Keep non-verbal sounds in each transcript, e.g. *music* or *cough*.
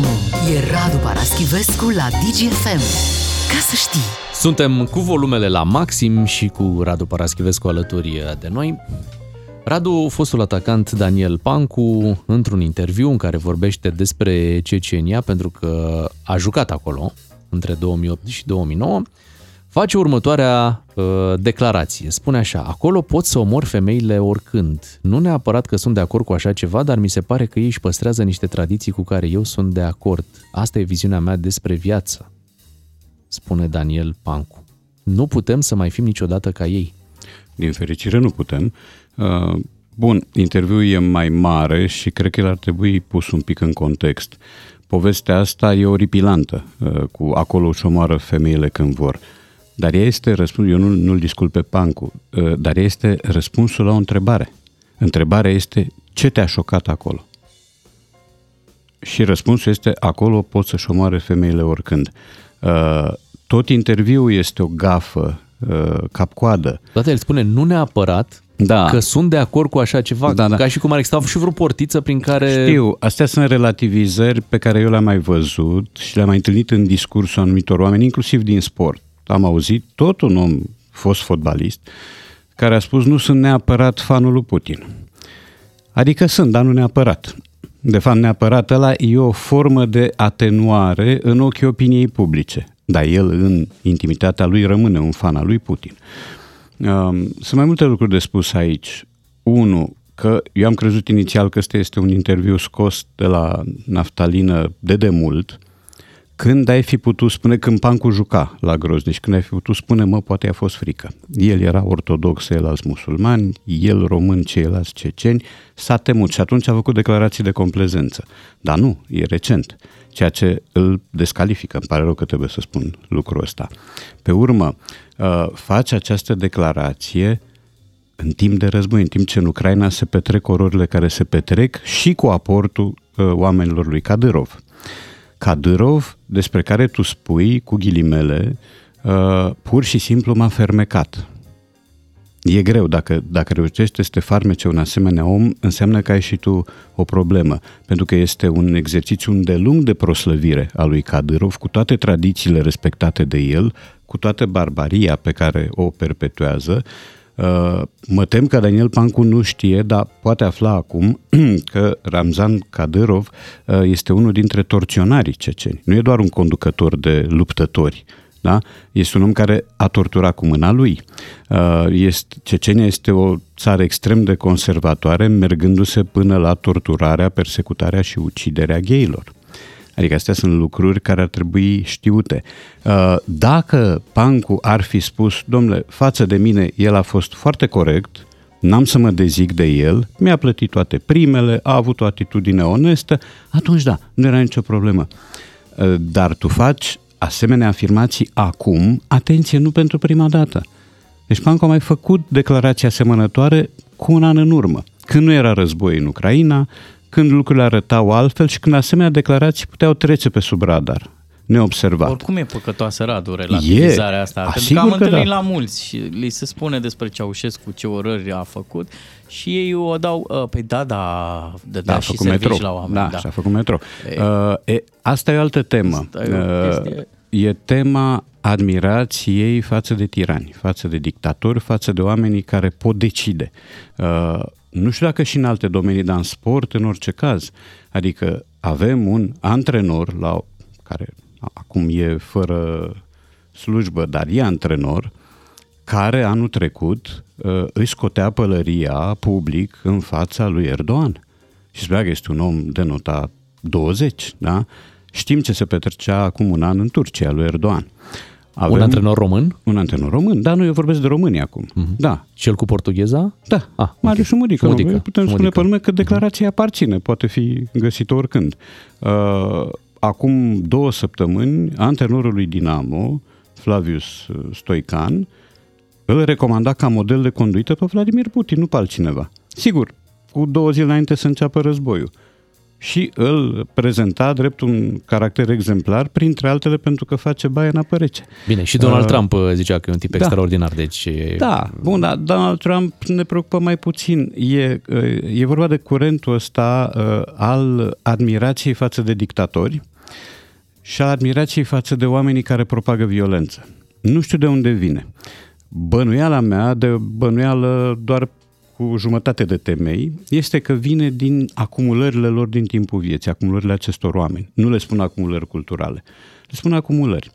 maximum. E Radu Paraschivescu la DGFM. Ca să știi! Suntem cu volumele la maxim și cu Radu Paraschivescu alături de noi. Radu, fostul atacant Daniel Pancu, într-un interviu în care vorbește despre Cecenia, pentru că a jucat acolo între 2008 și 2009, face următoarea uh, declarație. Spune așa, acolo pot să omor femeile oricând. Nu neapărat că sunt de acord cu așa ceva, dar mi se pare că ei își păstrează niște tradiții cu care eu sunt de acord. Asta e viziunea mea despre viață, spune Daniel Pancu. Nu putem să mai fim niciodată ca ei. Din fericire nu putem. Uh, bun, interviul e mai mare și cred că el ar trebui pus un pic în context. Povestea asta e oripilantă, uh, cu acolo își omoară femeile când vor. Dar ea este răspuns, eu nu, nu-l discult pe Pancu, uh, dar ea este răspunsul la o întrebare. Întrebarea este ce te-a șocat acolo? Și răspunsul este acolo pot să-și omoare femeile oricând. Tot interviul este o gafă cap-coadă. Toate el spune nu neapărat da. că sunt de acord cu așa ceva, da, da. ca și cum ar exista și vreo portiță prin care... Știu, astea sunt relativizări pe care eu le-am mai văzut și le-am mai întâlnit în discursul anumitor oameni, inclusiv din sport. Am auzit tot un om, fost fotbalist, care a spus nu sunt neapărat fanul lui Putin. Adică sunt, dar nu neapărat. De fapt, neapărat ăla e o formă de atenuare în ochii opiniei publice. Dar el, în intimitatea lui, rămâne un fan al lui Putin. Sunt mai multe lucruri de spus aici. Unu, că eu am crezut inițial că ăsta este un interviu scos de la naftalină de demult, când ai fi putut spune, când Pancu juca la Groznici, când ai fi putut spune, mă, poate a fost frică. El era ortodox, ceilalți musulmani, el român, ceilalți ceceni, s-a temut și atunci a făcut declarații de complezență. Dar nu, e recent, ceea ce îl descalifică. Îmi pare rău că trebuie să spun lucrul ăsta. Pe urmă, uh, face această declarație în timp de război, în timp ce în Ucraina se petrec ororile care se petrec și cu aportul uh, oamenilor lui Kadyrov. Kadyrov, despre care tu spui, cu ghilimele, uh, pur și simplu m-a fermecat. E greu, dacă, dacă reușești să te farmece un asemenea om, înseamnă că ai și tu o problemă, pentru că este un exercițiu îndelung de proslăvire a lui Kadyrov, cu toate tradițiile respectate de el, cu toată barbaria pe care o perpetuează. Uh, mă tem că Daniel Pancu nu știe, dar poate afla acum *clears throat* că Ramzan Kadyrov uh, este unul dintre torționarii ceceni. Nu e doar un conducător de luptători, da? Este un om care a torturat cu mâna lui. Uh, este, Cecenia este o țară extrem de conservatoare, mergându-se până la torturarea, persecutarea și uciderea gheilor. Adică astea sunt lucruri care ar trebui știute. Uh, dacă Pancu ar fi spus, domnule, față de mine, el a fost foarte corect, n-am să mă dezic de el, mi-a plătit toate primele, a avut o atitudine onestă, atunci da, nu era nicio problemă. Uh, dar tu faci asemenea afirmații acum, atenție, nu pentru prima dată. Deci Pancu a mai făcut declarații asemănătoare cu un an în urmă, când nu era război în Ucraina, când lucrurile arătau altfel și când asemenea declarații puteau trece pe sub radar neobservat. Oricum e păcătoasă, Radu, relativizarea e, asta. Pentru că am întâlnit da. la mulți și li se spune despre Ceaușescu ce orări a făcut și ei o dau, uh, păi da, da, da, da și făcut metro. la oameni. Da, da. și-a făcut metro. E, uh, e, asta e o altă temă. E, o uh, e tema admirației față de tirani, față de dictatori, față de oamenii care pot decide. Uh, nu știu dacă și în alte domenii, dar în sport, în orice caz. Adică avem un antrenor la, care acum e fără slujbă, dar e antrenor, care anul trecut uh, îi scotea pălăria public în fața lui Erdogan. Și spunea că este un om de nota 20, da? Știm ce se petrecea acum un an în Turcia lui Erdogan. Avem un antrenor român? Un antrenor român, da, nu, eu vorbesc de România acum. Uh-huh. Da. Cel cu portugheza? Da, ah, Marius okay. Murică. Murică. Nu, putem Murică. spune pe nume că declarația aparține, poate fi găsită oricând. Uh, acum două săptămâni, antrenorul lui Dinamo, Flavius Stoican, îl recomanda ca model de conduită pe Vladimir Putin, nu pe altcineva. Sigur, cu două zile înainte să înceapă războiul. Și îl prezenta drept un caracter exemplar, printre altele pentru că face baie în apă rece. Bine, și Donald uh, Trump uh, zicea că e un tip da. extraordinar, deci... Da, bun, dar Donald Trump ne preocupă mai puțin. E, uh, e vorba de curentul ăsta uh, al admirației față de dictatori și al admirației față de oamenii care propagă violență. Nu știu de unde vine. Bănuiala mea, de bănuială doar cu jumătate de temei, este că vine din acumulările lor din timpul vieții, acumulările acestor oameni. Nu le spun acumulări culturale, le spun acumulări.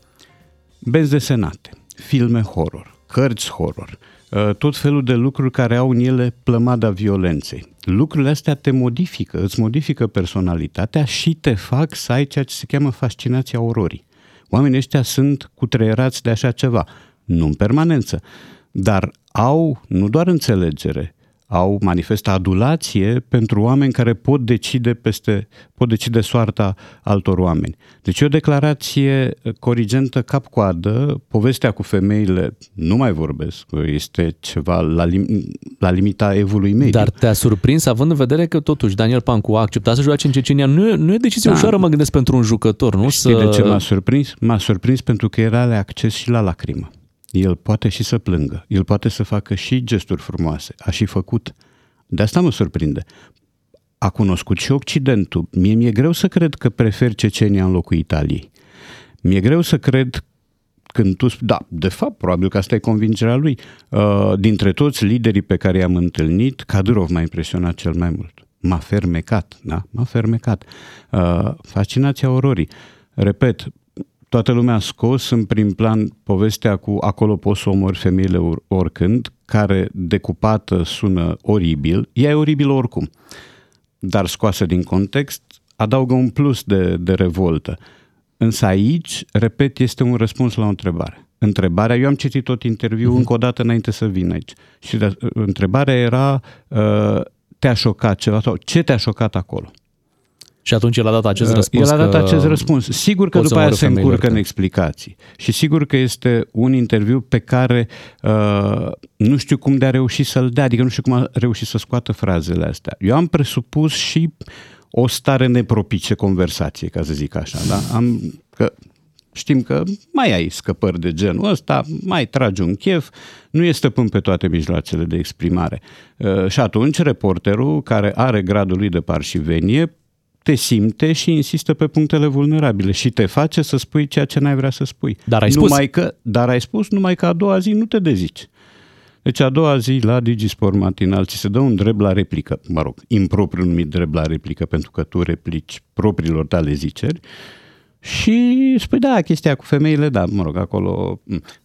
Benzi desenate, filme horror, cărți horror, uh, tot felul de lucruri care au în ele plămada violenței. Lucrurile astea te modifică, îți modifică personalitatea și te fac să ai ceea ce se cheamă fascinația ororii. Oamenii ăștia sunt cutreierați de așa ceva, nu în permanență, dar au nu doar înțelegere, au manifestă adulație pentru oameni care pot decide peste, pot decide soarta altor oameni. Deci e o declarație corigentă cap-coadă, povestea cu femeile, nu mai vorbesc, este ceva la, lim- la limita evului mediu. Dar te-a surprins, având în vedere că totuși Daniel Pancu a acceptat să joace în Cecenia, nu e, nu e decizie da. ușoară, mă gândesc, pentru un jucător, nu? Știi să... de ce m-a surprins? M-a surprins pentru că era acces și la lacrimă. El poate și să plângă, el poate să facă și gesturi frumoase, a și făcut. De asta mă surprinde. A cunoscut și Occidentul. Mie mi-e greu să cred că prefer Cecenia în locul Italiei. Mi-e greu să cred când tu spui, da, de fapt, probabil că asta e convingerea lui. Uh, dintre toți liderii pe care i-am întâlnit, Kadyrov m-a impresionat cel mai mult. M-a fermecat, da? M-a fermecat. Uh, fascinația ororii. Repet, toată lumea a scos în prim plan povestea cu acolo poți să omori femeile oricând, care decupată sună oribil, ea e oribilă oricum, dar scoasă din context adaugă un plus de, de revoltă. Însă aici, repet, este un răspuns la o întrebare. Întrebarea, eu am citit tot interviul uh-huh. încă o dată înainte să vin aici și de, întrebarea era, uh, te-a șocat ceva sau ce te-a șocat acolo? Și atunci el a dat acest uh, răspuns. El a dat acest răspuns. Sigur că după aia se încurcă în explicații. Și sigur că este un interviu pe care uh, nu știu cum de a reușit să-l dea, adică nu știu cum a reușit să scoată frazele astea. Eu am presupus și o stare nepropice conversație, ca să zic așa. Da? Am, că știm că mai ai scăpări de genul ăsta, mai tragi un chef, nu este stăpân pe toate mijloacele de exprimare. Uh, și atunci reporterul, care are gradul lui de parșivenie, te simte și insistă pe punctele vulnerabile și te face să spui ceea ce n-ai vrea să spui. Dar ai spus. Numai că, dar ai spus numai că a doua zi nu te dezici. Deci a doua zi la Digisport matinal ți se dă un drept la replică, mă rog, impropriu numit drept la replică pentru că tu replici propriilor tale ziceri și spui, da, chestia cu femeile, da, mă rog, acolo...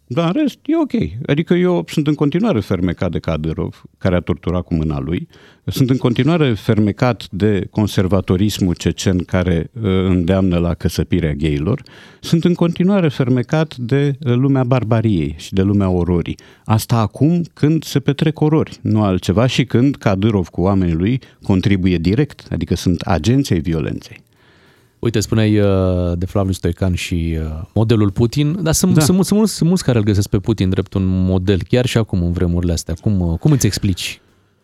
Dar în rest, e ok. Adică eu sunt în continuare fermecat de Kadyrov, care a torturat cu mâna lui. Sunt în continuare fermecat de conservatorismul cecen care uh, îndeamnă la căsăpirea geilor. Sunt în continuare fermecat de lumea barbariei și de lumea ororii. Asta acum când se petrec orori, nu altceva, și când Kadyrov cu oamenii lui contribuie direct, adică sunt agenții violenței. Uite, spuneai uh, de Flaviu Stoican și uh, modelul Putin, dar sunt, da. sunt, sunt, sunt, mulți, sunt mulți care îl găsesc pe Putin drept un model, chiar și acum în vremurile astea. Cum, uh, cum îți explici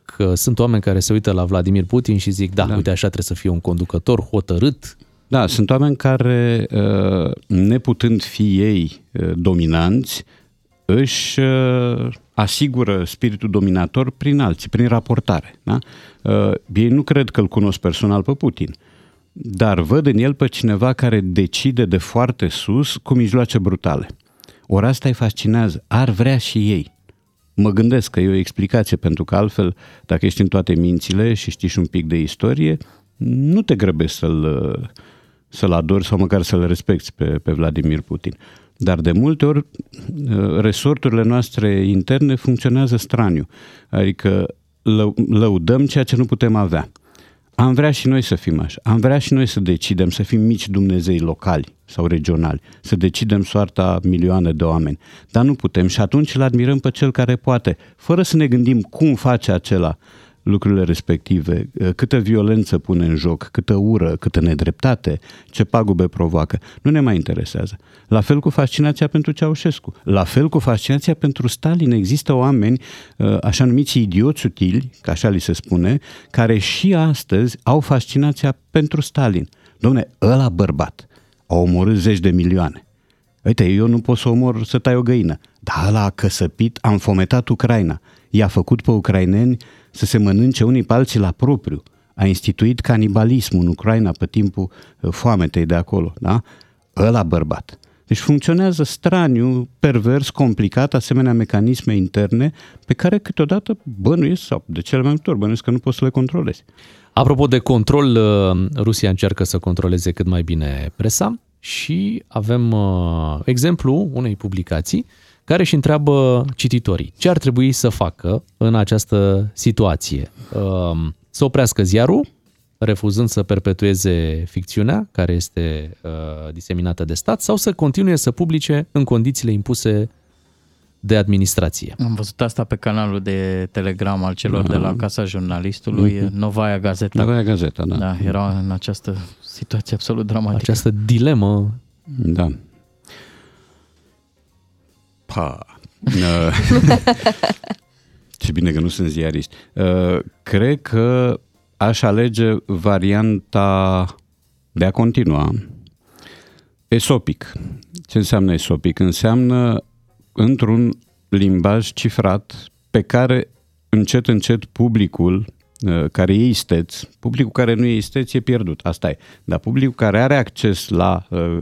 că sunt oameni care se uită la Vladimir Putin și zic, da, da. uite, așa trebuie să fie un conducător hotărât? Da, sunt oameni care, neputând fi ei dominanți, își asigură spiritul dominator prin alții, prin raportare. Da? Ei nu cred că îl cunosc personal pe Putin dar văd în el pe cineva care decide de foarte sus cu mijloace brutale. Ori asta îi fascinează, ar vrea și ei. Mă gândesc că e o explicație, pentru că altfel, dacă ești în toate mințile și știi și un pic de istorie, nu te grăbești să-l, să-l adori sau măcar să-l respecti pe, pe Vladimir Putin. Dar de multe ori resorturile noastre interne funcționează straniu, adică lăudăm ceea ce nu putem avea. Am vrea și noi să fim așa. Am vrea și noi să decidem să fim mici Dumnezei locali sau regionali, să decidem soarta milioane de oameni. Dar nu putem și atunci îl admirăm pe cel care poate, fără să ne gândim cum face acela lucrurile respective, uh, câtă violență pune în joc, câtă ură, câtă nedreptate, ce pagube provoacă, nu ne mai interesează. La fel cu fascinația pentru Ceaușescu, la fel cu fascinația pentru Stalin. Există oameni, uh, așa numiți idioți utili, ca așa li se spune, care și astăzi au fascinația pentru Stalin. Domne, ăla bărbat a omorât zeci de milioane. Uite, eu nu pot să omor să tai o găină. Dar ăla a căsăpit, a înfometat Ucraina. I-a făcut pe ucraineni să se mănânce unii pe alții la propriu. A instituit canibalismul în Ucraina pe timpul uh, foametei de acolo. Da? Ăla bărbat. Deci funcționează straniu, pervers, complicat, asemenea mecanisme interne pe care câteodată bănuiesc, sau de cele mai multe ori bănuiesc că nu poți să le controlezi. Apropo de control, uh, Rusia încearcă să controleze cât mai bine presa și avem uh, exemplu unei publicații care își întreabă cititorii ce ar trebui să facă în această situație. Uh, să oprească ziarul, refuzând să perpetueze ficțiunea care este uh, diseminată de stat sau să continue să publice în condițiile impuse de administrație. Am văzut asta pe canalul de Telegram al celor uh-huh. de la Casa Jurnalistului, uh-huh. Novaia Gazeta. Novaia Gazeta, da. Da, era în această situație absolut dramatică. Această dilemă. Da. Pa. *laughs* Ce bine că nu sunt ziarist. Uh, cred că aș alege varianta de a continua. Esopic. Ce înseamnă esopic? Înseamnă într-un limbaj cifrat pe care încet, încet publicul uh, care e isteț, publicul care nu e isteț e pierdut, asta e. Dar publicul care are acces la uh,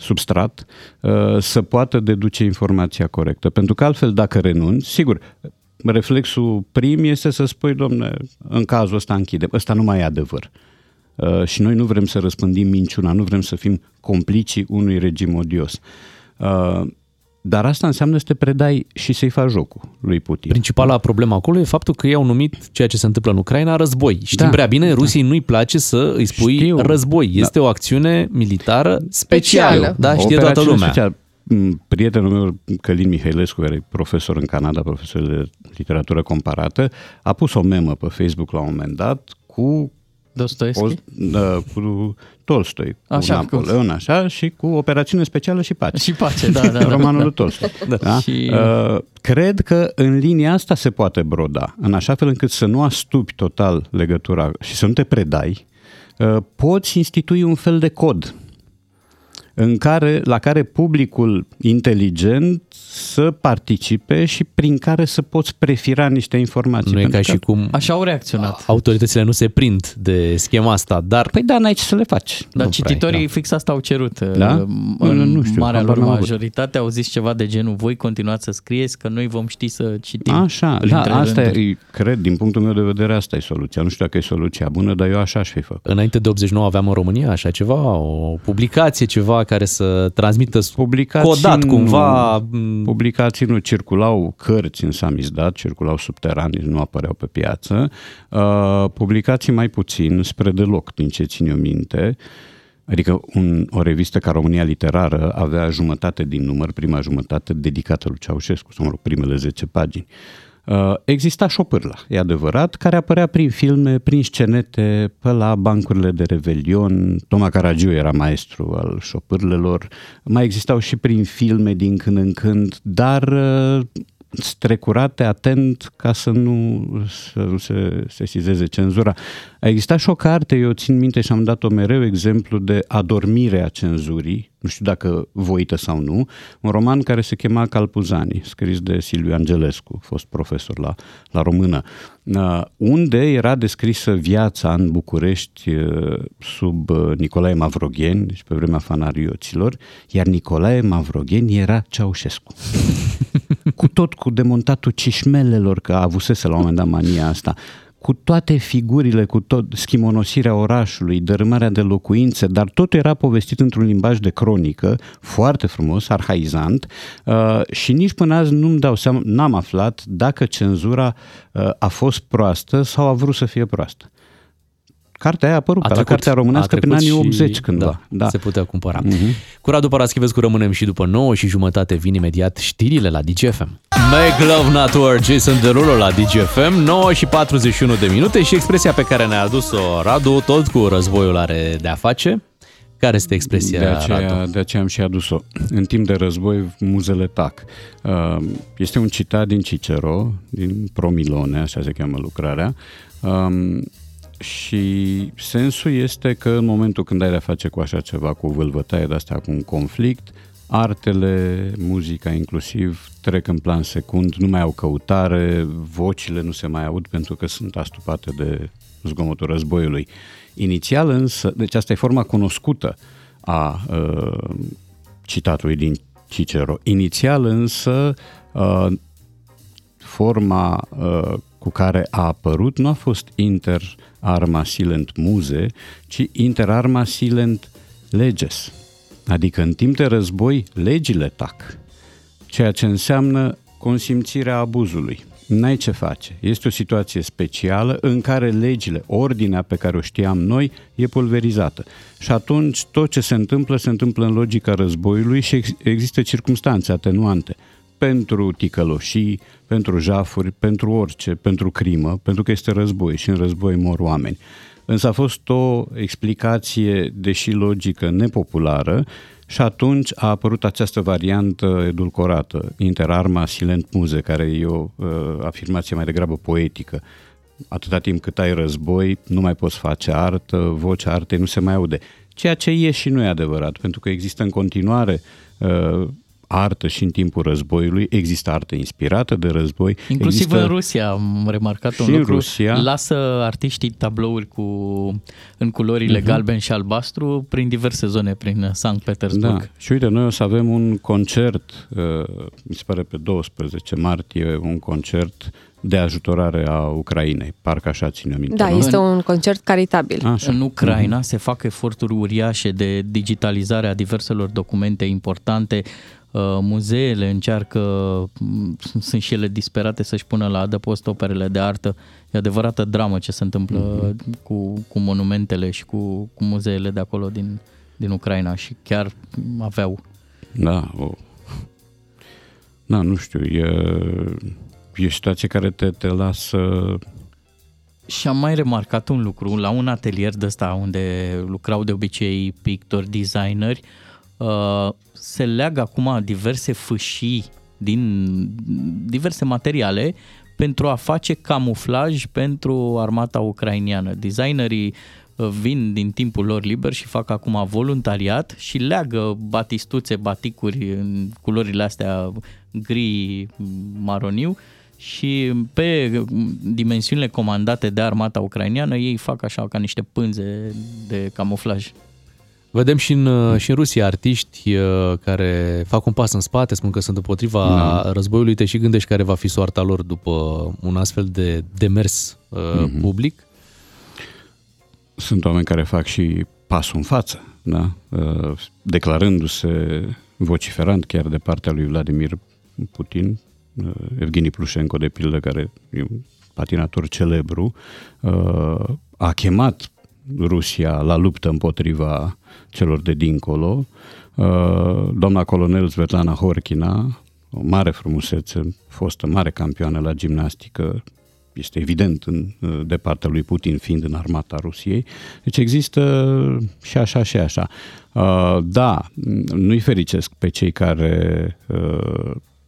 substrat uh, să poată deduce informația corectă. Pentru că altfel dacă renunți, sigur, reflexul prim este să spui, domne, în cazul ăsta închide, ăsta nu mai e adevăr. Uh, și noi nu vrem să răspândim minciuna, nu vrem să fim complicii unui regim odios. Uh, dar asta înseamnă să te predai și să-i faci jocul lui Putin. Principala problemă acolo e faptul că ei au numit ceea ce se întâmplă în Ucraina război. Știm da. prea bine, Rusiei da. nu-i place să îi spui Știu. război. Da. Este da. o acțiune militară specială. specială. Da, știe toată lumea. Special. Mm, prietenul meu, Călin Mihailescu, care e profesor în Canada, profesor de literatură comparată, a pus o memă pe Facebook la un moment dat cu Dostoevski? O, da, cu Tolstoi, cu așa, Napoleon, cu... așa, și cu Operațiune Specială și Pace. Și Pace, da, da. *laughs* da Romanul da, lui Tolstoi. Da. Da? Și... Uh, cred că în linia asta se poate broda, în așa fel încât să nu astupi total legătura și să nu te predai, uh, poți institui un fel de cod în care, la care publicul inteligent să participe și prin care să poți prefira niște informații. Nu e ca și cum așa au reacționat. Autoritățile nu se prind de schema asta, dar... Păi da, n-ai ce să le faci. Dar nu cititorii prea, da. fix asta au cerut. Da? În nu, nu știu, marea lor majoritate au zis ceva de genul voi continuați să scrieți că noi vom ști să citim. Așa, da, asta e, cred, din punctul meu de vedere, asta e soluția. Nu știu dacă e soluția bună, dar eu așa aș fi făcut. Înainte de 89 aveam în România așa ceva, o publicație, ceva care să transmită publicații codat cumva... Nu, publicații nu circulau cărți în samizdat, circulau subteranii, nu apăreau pe piață. Uh, publicații mai puțin, spre deloc, din ce țin eu minte. Adică un, o revistă ca România Literară avea jumătate din număr, prima jumătate dedicată lui Ceaușescu, sau mă rog, primele 10 pagini. Uh, exista șopârla, e adevărat, care apărea prin filme, prin scenete, pe la bancurile de revelion. Toma Caragiu era maestru al șopârlelor. Mai existau și prin filme din când în când, dar uh, strecurate atent ca să nu, să nu se sesizeze cenzura. A existat și o carte, eu țin minte și am dat-o mereu exemplu de adormire a cenzurii, nu știu dacă voită sau nu, un roman care se chema Calpuzani, scris de Silviu Angelescu, fost profesor la, la română, uh, unde era descrisă viața în București uh, sub uh, Nicolae Mavrogheni, deci pe vremea fanarioților, iar Nicolae Mavrogheni era Ceaușescu. *laughs* cu tot cu demontatul cișmelelor, că avusese la un moment dat mania asta, cu toate figurile, cu tot schimonosirea orașului, dărâmarea de locuințe, dar tot era povestit într-un limbaj de cronică, foarte frumos, arhaizant uh, și nici până azi nu-mi dau seama, n-am aflat dacă cenzura uh, a fost proastă sau a vrut să fie proastă. Cartea aia a apărut, a trecut, la cartea românească prin anii 80 cândva. Da, da. Se putea cumpăra. Uh-huh. Cu Radu Paraschivescu rămânem și după 9 și jumătate vin imediat știrile la DGFM. Make Love Not War, Jason Derulo la DGFM, 9 și 41 de minute și expresia pe care ne-a adus-o Radu, tot cu războiul are de a face. Care este expresia, de aceea, Radu? De aceea am și adus-o. În timp de război, muzele tac. Uh, este un citat din Cicero, din Promilone, așa se cheamă lucrarea, um, și sensul este că în momentul când ai de-a face cu așa ceva, cu vâlvătaie de asta, cu un conflict, artele, muzica inclusiv, trec în plan secund, nu mai au căutare, vocile nu se mai aud pentru că sunt astupate de zgomotul războiului. Inițial însă, deci asta e forma cunoscută a uh, citatului din Cicero. Inițial însă, uh, forma uh, cu care a apărut nu a fost inter arma silent muze, ci inter arma silent leges. Adică în timp de război, legile tac, ceea ce înseamnă consimțirea abuzului. N-ai ce face. Este o situație specială în care legile, ordinea pe care o știam noi, e pulverizată. Și atunci tot ce se întâmplă, se întâmplă în logica războiului și există circunstanțe atenuante pentru ticăloșii, pentru jafuri, pentru orice, pentru crimă, pentru că este război și în război mor oameni. Însă a fost o explicație, deși logică, nepopulară și atunci a apărut această variantă edulcorată, interarma silent muze, care e o uh, afirmație mai degrabă poetică. Atâta timp cât ai război, nu mai poți face artă, vocea artei nu se mai aude. Ceea ce e și nu e adevărat, pentru că există în continuare uh, artă și în timpul războiului, există artă inspirată de război. Inclusiv există... în Rusia am remarcat un și lucru. În Rusia. Lasă artiștii tablouri cu, în culorile uh-huh. galben și albastru prin diverse zone, prin Sankt Petersburg. Da. Și uite, noi o să avem un concert, uh, mi se pare pe 12 martie, un concert de ajutorare a Ucrainei. Parcă așa ține minte. Da, nu? este un concert caritabil. Așa. În Ucraina uh-huh. se fac eforturi uriașe de digitalizare a diverselor documente importante. Uh, muzeele încearcă, mm, sunt și ele disperate să-și pună la adăpost operele de artă. E adevărată dramă ce se întâmplă uh-huh. cu, cu monumentele și cu, cu muzeele de acolo din, din Ucraina și chiar aveau. Da, o... Da, nu știu, e, e o situație care te, te lasă... Și am mai remarcat un lucru, la un atelier de ăsta unde lucrau de obicei pictori, designeri, uh, se leagă acum diverse fâșii din diverse materiale pentru a face camuflaj pentru armata ucrainiană. Designerii uh, vin din timpul lor liber și fac acum voluntariat și leagă batistuțe, baticuri în culorile astea gri, maroniu și pe dimensiunile comandate de armata ucrainiană ei fac așa ca niște pânze de camuflaj. Vedem și în, și în Rusia artiști uh, care fac un pas în spate, spun că sunt împotriva da. războiului, te și gândești care va fi soarta lor după un astfel de demers mm-hmm. public? Sunt oameni care fac și pasul în față, da? Uh, declarându-se vociferant chiar de partea lui Vladimir Putin, Evgeni Plușenko, de pildă, care e un patinator celebru, a chemat Rusia la luptă împotriva celor de dincolo. Uh, doamna colonel Svetlana Horkina, o mare frumusețe, fostă mare campioană la gimnastică, este evident în, uh, de partea lui Putin fiind în armata Rusiei. Deci există și așa și așa. Uh, da, nu-i fericesc pe cei care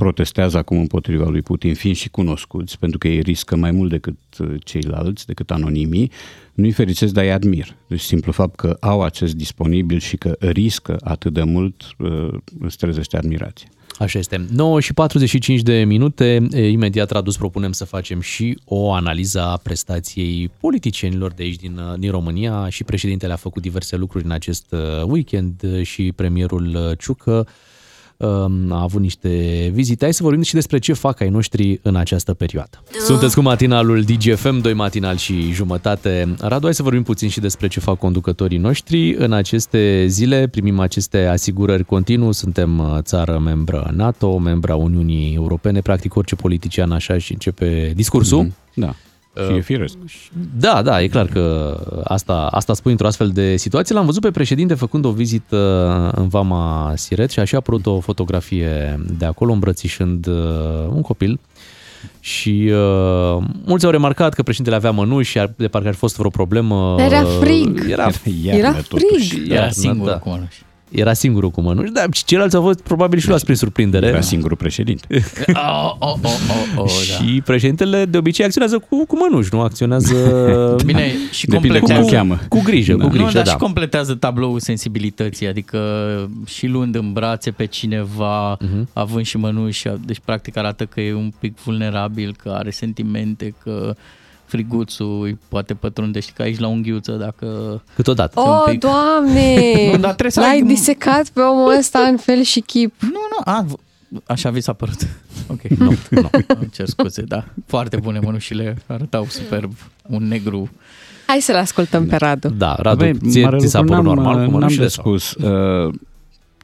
protestează acum împotriva lui Putin, fiind și cunoscuți, pentru că ei riscă mai mult decât ceilalți, decât anonimii, nu-i fericesc, dar îi admir. Deci simplu fapt că au acces disponibil și că riscă atât de mult uh, îți trezește admirație. Așa este. 9 și 45 de minute, imediat tradus propunem să facem și o analiză a prestației politicienilor de aici din, uh, din România și președintele a făcut diverse lucruri în acest uh, weekend și premierul Ciucă a avut niște vizite. Hai să vorbim și despre ce fac ai noștri în această perioadă. Sunteți cu matinalul DGFM, doi matinal și jumătate. Radu, hai să vorbim puțin și despre ce fac conducătorii noștri. În aceste zile primim aceste asigurări continuu. Suntem uh, țară membră NATO, membra Uniunii Europene. Practic orice politician așa și începe discursul. Mm-hmm. Da. Și e firesc. Da, da, e clar că asta, asta spui într-o astfel de situație. L-am văzut pe președinte făcând o vizită în Vama Siret și așa a apărut o fotografie de acolo îmbrățișând uh, un copil și uh, mulți au remarcat că președintele avea mănuși, de parcă ar fi fost vreo problemă. Era frig. Era, Iarnă, Era totuși. frig. Era Iarnă, singur da. cu mănuși. Era singurul cu mănuși, dar și ceilalți au fost probabil și luați prin surprindere. Era singurul președinte. *laughs* Oh, oh, oh, oh, oh, *laughs* da. Și președintele de obicei acționează cu, cu mănuși, nu acționează *laughs* Bine, și Depinde cum îl completează, cheamă. cu grijă, Da. cu grijă, nu, dar da. și completează tabloul sensibilității, adică și luând în brațe pe cineva, Mhm. uh-huh. având și mănuși, deci practic arată că e un pic vulnerabil, că are sentimente, că friguțul îi poate pătrunde, știi că aici la unghiuță dacă... Câteodată. Oh, pic. doamne! *laughs* Nu, dar trebuie să L-ai ai- disecat pe omul ăsta în fel și chip. Nu, nu, a, v- așa vi s-a părut. *laughs* Ok, nu, nu, îmi cer scuze, da. Foarte bune mănușile, arătau superb, un negru. Hai să-l ascultăm pe Radu. Da, Radu, Băi, ție, mare ți s-a lucru părut n-am, normal cu N-am mănușile? de sau? spus. Uh,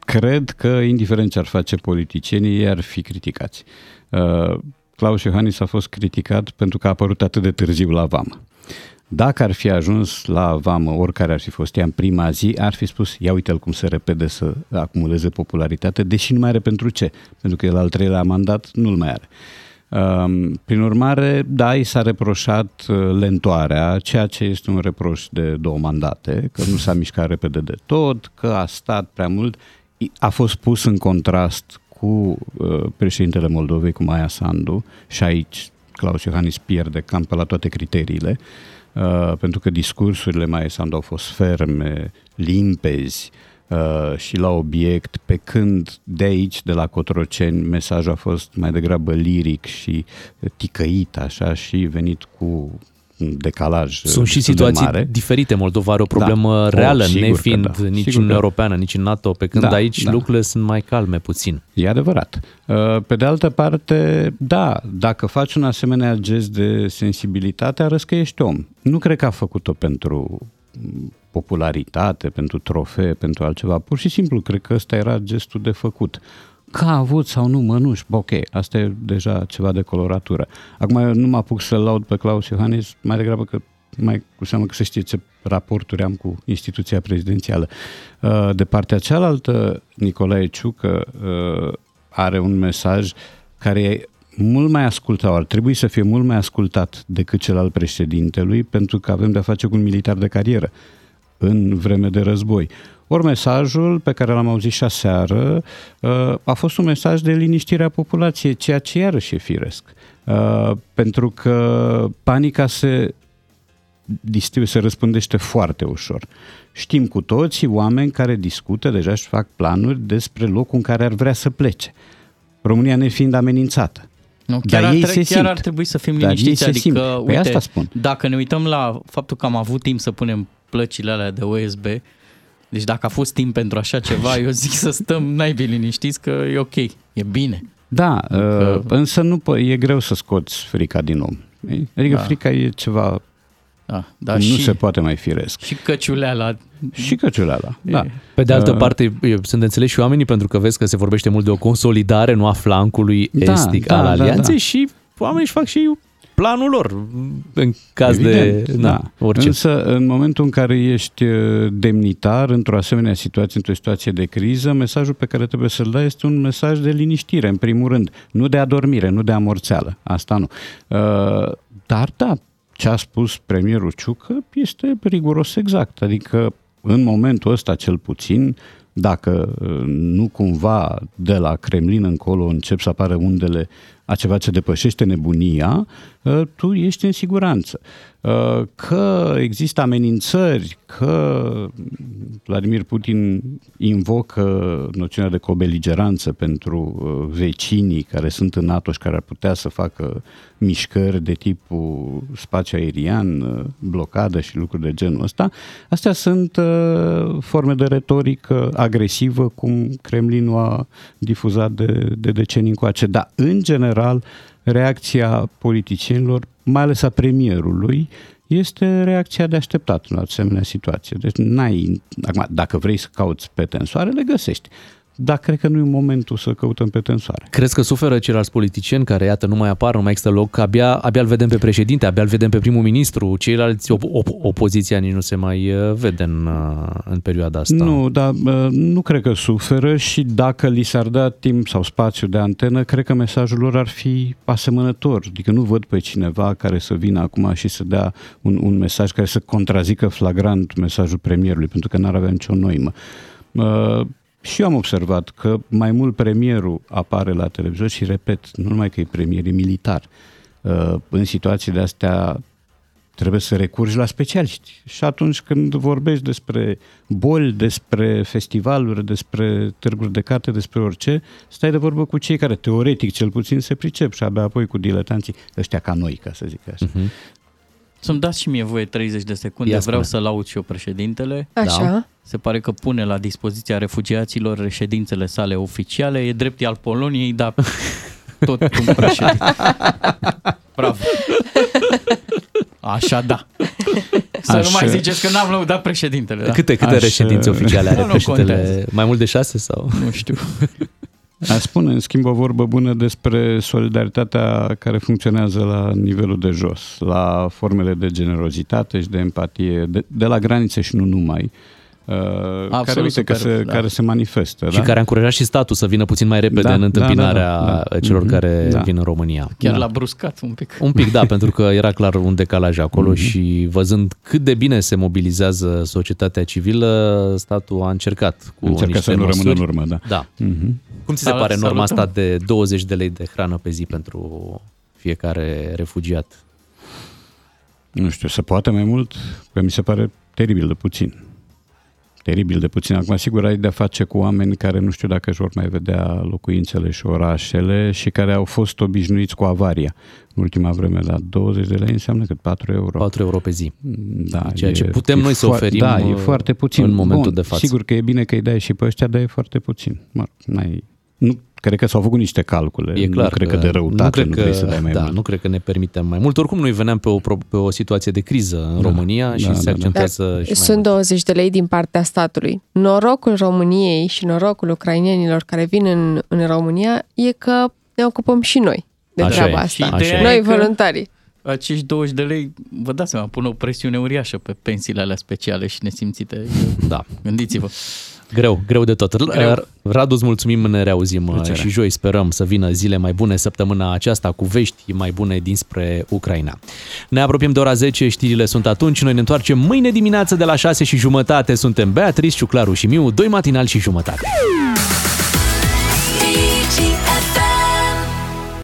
Cred că, indiferent ce ar face politicienii, ei ar fi criticați. Uh, Claus Iohannis a fost criticat pentru că a apărut atât de târziu la vamă. Dacă ar fi ajuns la vamă, oricare ar fi fost ea în prima zi, ar fi spus, ia uite-l cum se repede să acumuleze popularitate, deși nu mai are pentru ce, pentru că el al treilea mandat nu-l mai are. Um, Prin urmare, da, i s-a reproșat uh, lentoarea, ceea ce este un reproș de două mandate, că nu s-a mișcat repede de tot, că a stat prea mult. I- A fost pus în contrast cu uh, președintele Moldovei, cu Maia Sandu, și aici Claus Iohannis pierde cam pe la toate criteriile, uh, pentru că discursurile Maia Sandu au fost ferme, limpezi, uh, și la obiect, pe când de aici, de la Cotroceni, mesajul a fost mai degrabă liric și ticăit așa și venit cu un decalaj Sunt și destul de situații mare. diferite. Moldova are o problemă Da. reală, Oh, sigur că nefiind da. nici Sigur în că da. Europeană, nici în NATO, pe când Da, aici da. lucrurile sunt mai calme puțin. E adevărat. Uh, Pe de altă parte, da, dacă faci un asemenea gest de sensibilitate, arăți că ești om. Nu cred că a făcut-o pentru mm, popularitate, pentru trofee, pentru altceva. Pur și simplu, cred că ăsta era gestul de făcut. Că a avut sau nu mănuși, bă, ok, asta e deja ceva de coloratură. Acum eu nu mă apuc să-l laud pe Claus Iohannis, mai degrabă că mai cu seamă că să știe ce raporturi am cu instituția prezidențială. Uh, De partea cealaltă, Nicolae Ciucă uh, are un mesaj care e mult mai ascultat, ar trebui să fie mult mai ascultat decât cel al președintelui, pentru că avem de-a face cu un militar de carieră în vreme de război. Ori mesajul pe care l-am auzit și aseară uh, a fost un mesaj de liniștire a populației, ceea ce iarăși e firesc. Uh, Pentru că panica se distribuie, se răspândește foarte ușor. Știm cu toții oameni care discută deja și fac planuri despre locul în care ar vrea să plece. România nefiind amenințată. Nu, Dar chiar, ei ar, se chiar simt. ar trebui să fim Dar ei liniștiți, se adică, simt. Păi uite, asta spun. dacă ne uităm la faptul că am avut timp să punem plăcile alea de USB, deci dacă a fost timp pentru așa ceva, eu zic să stăm naibii liniștiți că e ok, e bine. Da, Că- uh, însă nu po- e greu să scoți frica din om. Ei? Adică Da. frica e ceva Da, da, dar cum nu și, se poate mai firesc. și căciuleala. Și căciuleala, da. Pe de altă Uh, parte, eu- sunt înțeles și oamenii pentru că vezi că se vorbește mult de o consolidare, nu a flancului Da, estic da, al da, alianței da. și oamenii își fac și planul lor în caz Evident, de da. na, orice. Însă, în momentul în care ești uh, demnitar, într-o asemenea situație, într-o situație de criză, mesajul pe care trebuie să-l dai este un mesaj de liniștire, în primul rând. Nu de adormire, nu de amorțeală. Asta nu. Uh, Dar, da, ce a spus premierul Ciucă este riguros exact. Adică, în momentul ăsta, cel puțin, dacă uh, nu cumva de la Kremlin încolo încep să apară undele a ceva ce depășește nebunia, uh, tu ești în siguranță. Uh, Că există amenințări, că Vladimir Putin invocă noțiunea de cobeligeranță pentru uh, vecinii care sunt în NATO și care ar putea să facă mișcări de tipul spațiu aerian, uh, blocadă și lucruri de genul ăsta, astea sunt uh, forme de retorică agresivă cum Kremlinul a difuzat de, de decenii încoace. Dar, în general, reacția politicienilor, mai ales a premierului, este reacția de așteptat în o asemenea situație. Deci n-ai, acum, dacă vrei să cauți pe tensoare, le găsești. Dar cred că nu e momentul să căutăm pe tensoare. Crezi că suferă ceilalți politicieni care, iată, nu mai apar, nu mai există loc, abia, abia îl vedem pe președinte, abia îl vedem pe primul ministru, ceilalți op- op- opoziția nici nu se mai uh, vede în, uh, în perioada asta. Nu, dar uh, nu cred că suferă și dacă li s-ar da timp sau spațiu de antenă, cred că mesajul lor ar fi asemănător. Adică nu văd pe cineva care să vină acum și să dea un, un mesaj care să contrazică flagrant mesajul premierului, pentru că n-ar avea nicio noimă. Uh, și eu am observat că mai mult premierul apare la televizor și, repet, nu numai că e premier, e militar. Uh, în situații de astea trebuie să recurgi la specialiști. Și atunci când vorbești despre boli, despre festivaluri, despre târguri de carte, despre orice, stai de vorbă cu cei care teoretic cel puțin se pricep și abia apoi cu diletanții ăștia ca noi, ca să zic așa. Uh-huh. Să-mi dați și mie voie 30 de secunde, Ia vreau spune. să laud și eu președintele. Așa. Da. Se pare că pune la dispoziția refugiaților reședințele sale oficiale. E drept e al Poloniei, dar *laughs* tot un președinte. Bravo. Așa da. Să nu Așa. mai ziceți că n-am lăudat președintele. Da? Câte, câte Aș, reședințe uh, oficiale are Nu, nu președintele? contează. Mai mult de șase sau? Nu știu. *laughs* Aș spune, în schimb, o vorbă bună despre solidaritatea care funcționează la nivelul de jos, la formele de generozitate și de empatie, de, de la granițe și nu numai, uh, care, uite, că superb, se, da. care se manifestă. Și da? care a încurajat și statul să vină puțin mai repede Da, în întâmpinarea da, da, da. celor Mhm, care da. vin în România. Chiar Da. l-a bruscat un pic. Un pic, da, *laughs* pentru că era clar un decalaj acolo Mhm. și văzând cât de bine se mobilizează societatea civilă, statul a încercat cu Încercă niște să nu măsuri. rămână în urmă, da. Da. Mhm. Cum ți se Salut, pare norma salutăm. asta de 20 de lei de hrană pe zi pentru fiecare refugiat? Nu știu, se poate mai mult? Că mi se pare teribil de puțin. Teribil de puțin. Acum, sigur, ai de-a face cu oameni care nu știu dacă își vor mai vedea locuințele și orașele și care au fost obișnuiți cu avaria în ultima vreme, dar 20 de lei înseamnă cât 4 euro. 4 euro pe zi. Da, Ceea ce e- putem e noi să foa- oferim, Da, e uh, foarte puțin. în momentul Bun, de față. Sigur că e bine că îi dai și pe ăștia, dar e foarte puțin. Mă, n-ai, nu, cred că s-au făcut niște calcule. E clar nu cred că, de răutate nu, cred nu că, vrei să dai mai da, mult. nu cred că ne permitem mai mult. Oricum, noi veneam pe o, pro- pe o situație de criză în Da, România și da, se da, da. accentuează și mai Sunt mult. 20 de lei din partea statului. Norocul României și norocul ucrainienilor care vin în, în România e că ne ocupăm și noi de Așa treaba e, asta. și ideea Noi e că- voluntarii. Acești 20 de lei, vă dați seama, pun o presiune uriașă pe pensiile alea speciale și nesimțite. Da. Gândiți-vă. Greu, greu de tot. Greu. Radu, îți mulțumim, ne reauzim uh, Plăcere. și joi sperăm să vină zile mai bune săptămâna aceasta cu vești mai bune dinspre Ucraina. Ne apropiem de ora 10, știrile sunt atunci, noi ne întoarcem mâine dimineață de la 6 și jumătate. Suntem Beatrice, Ciuclaru și Miu, doi matinal și jumătate.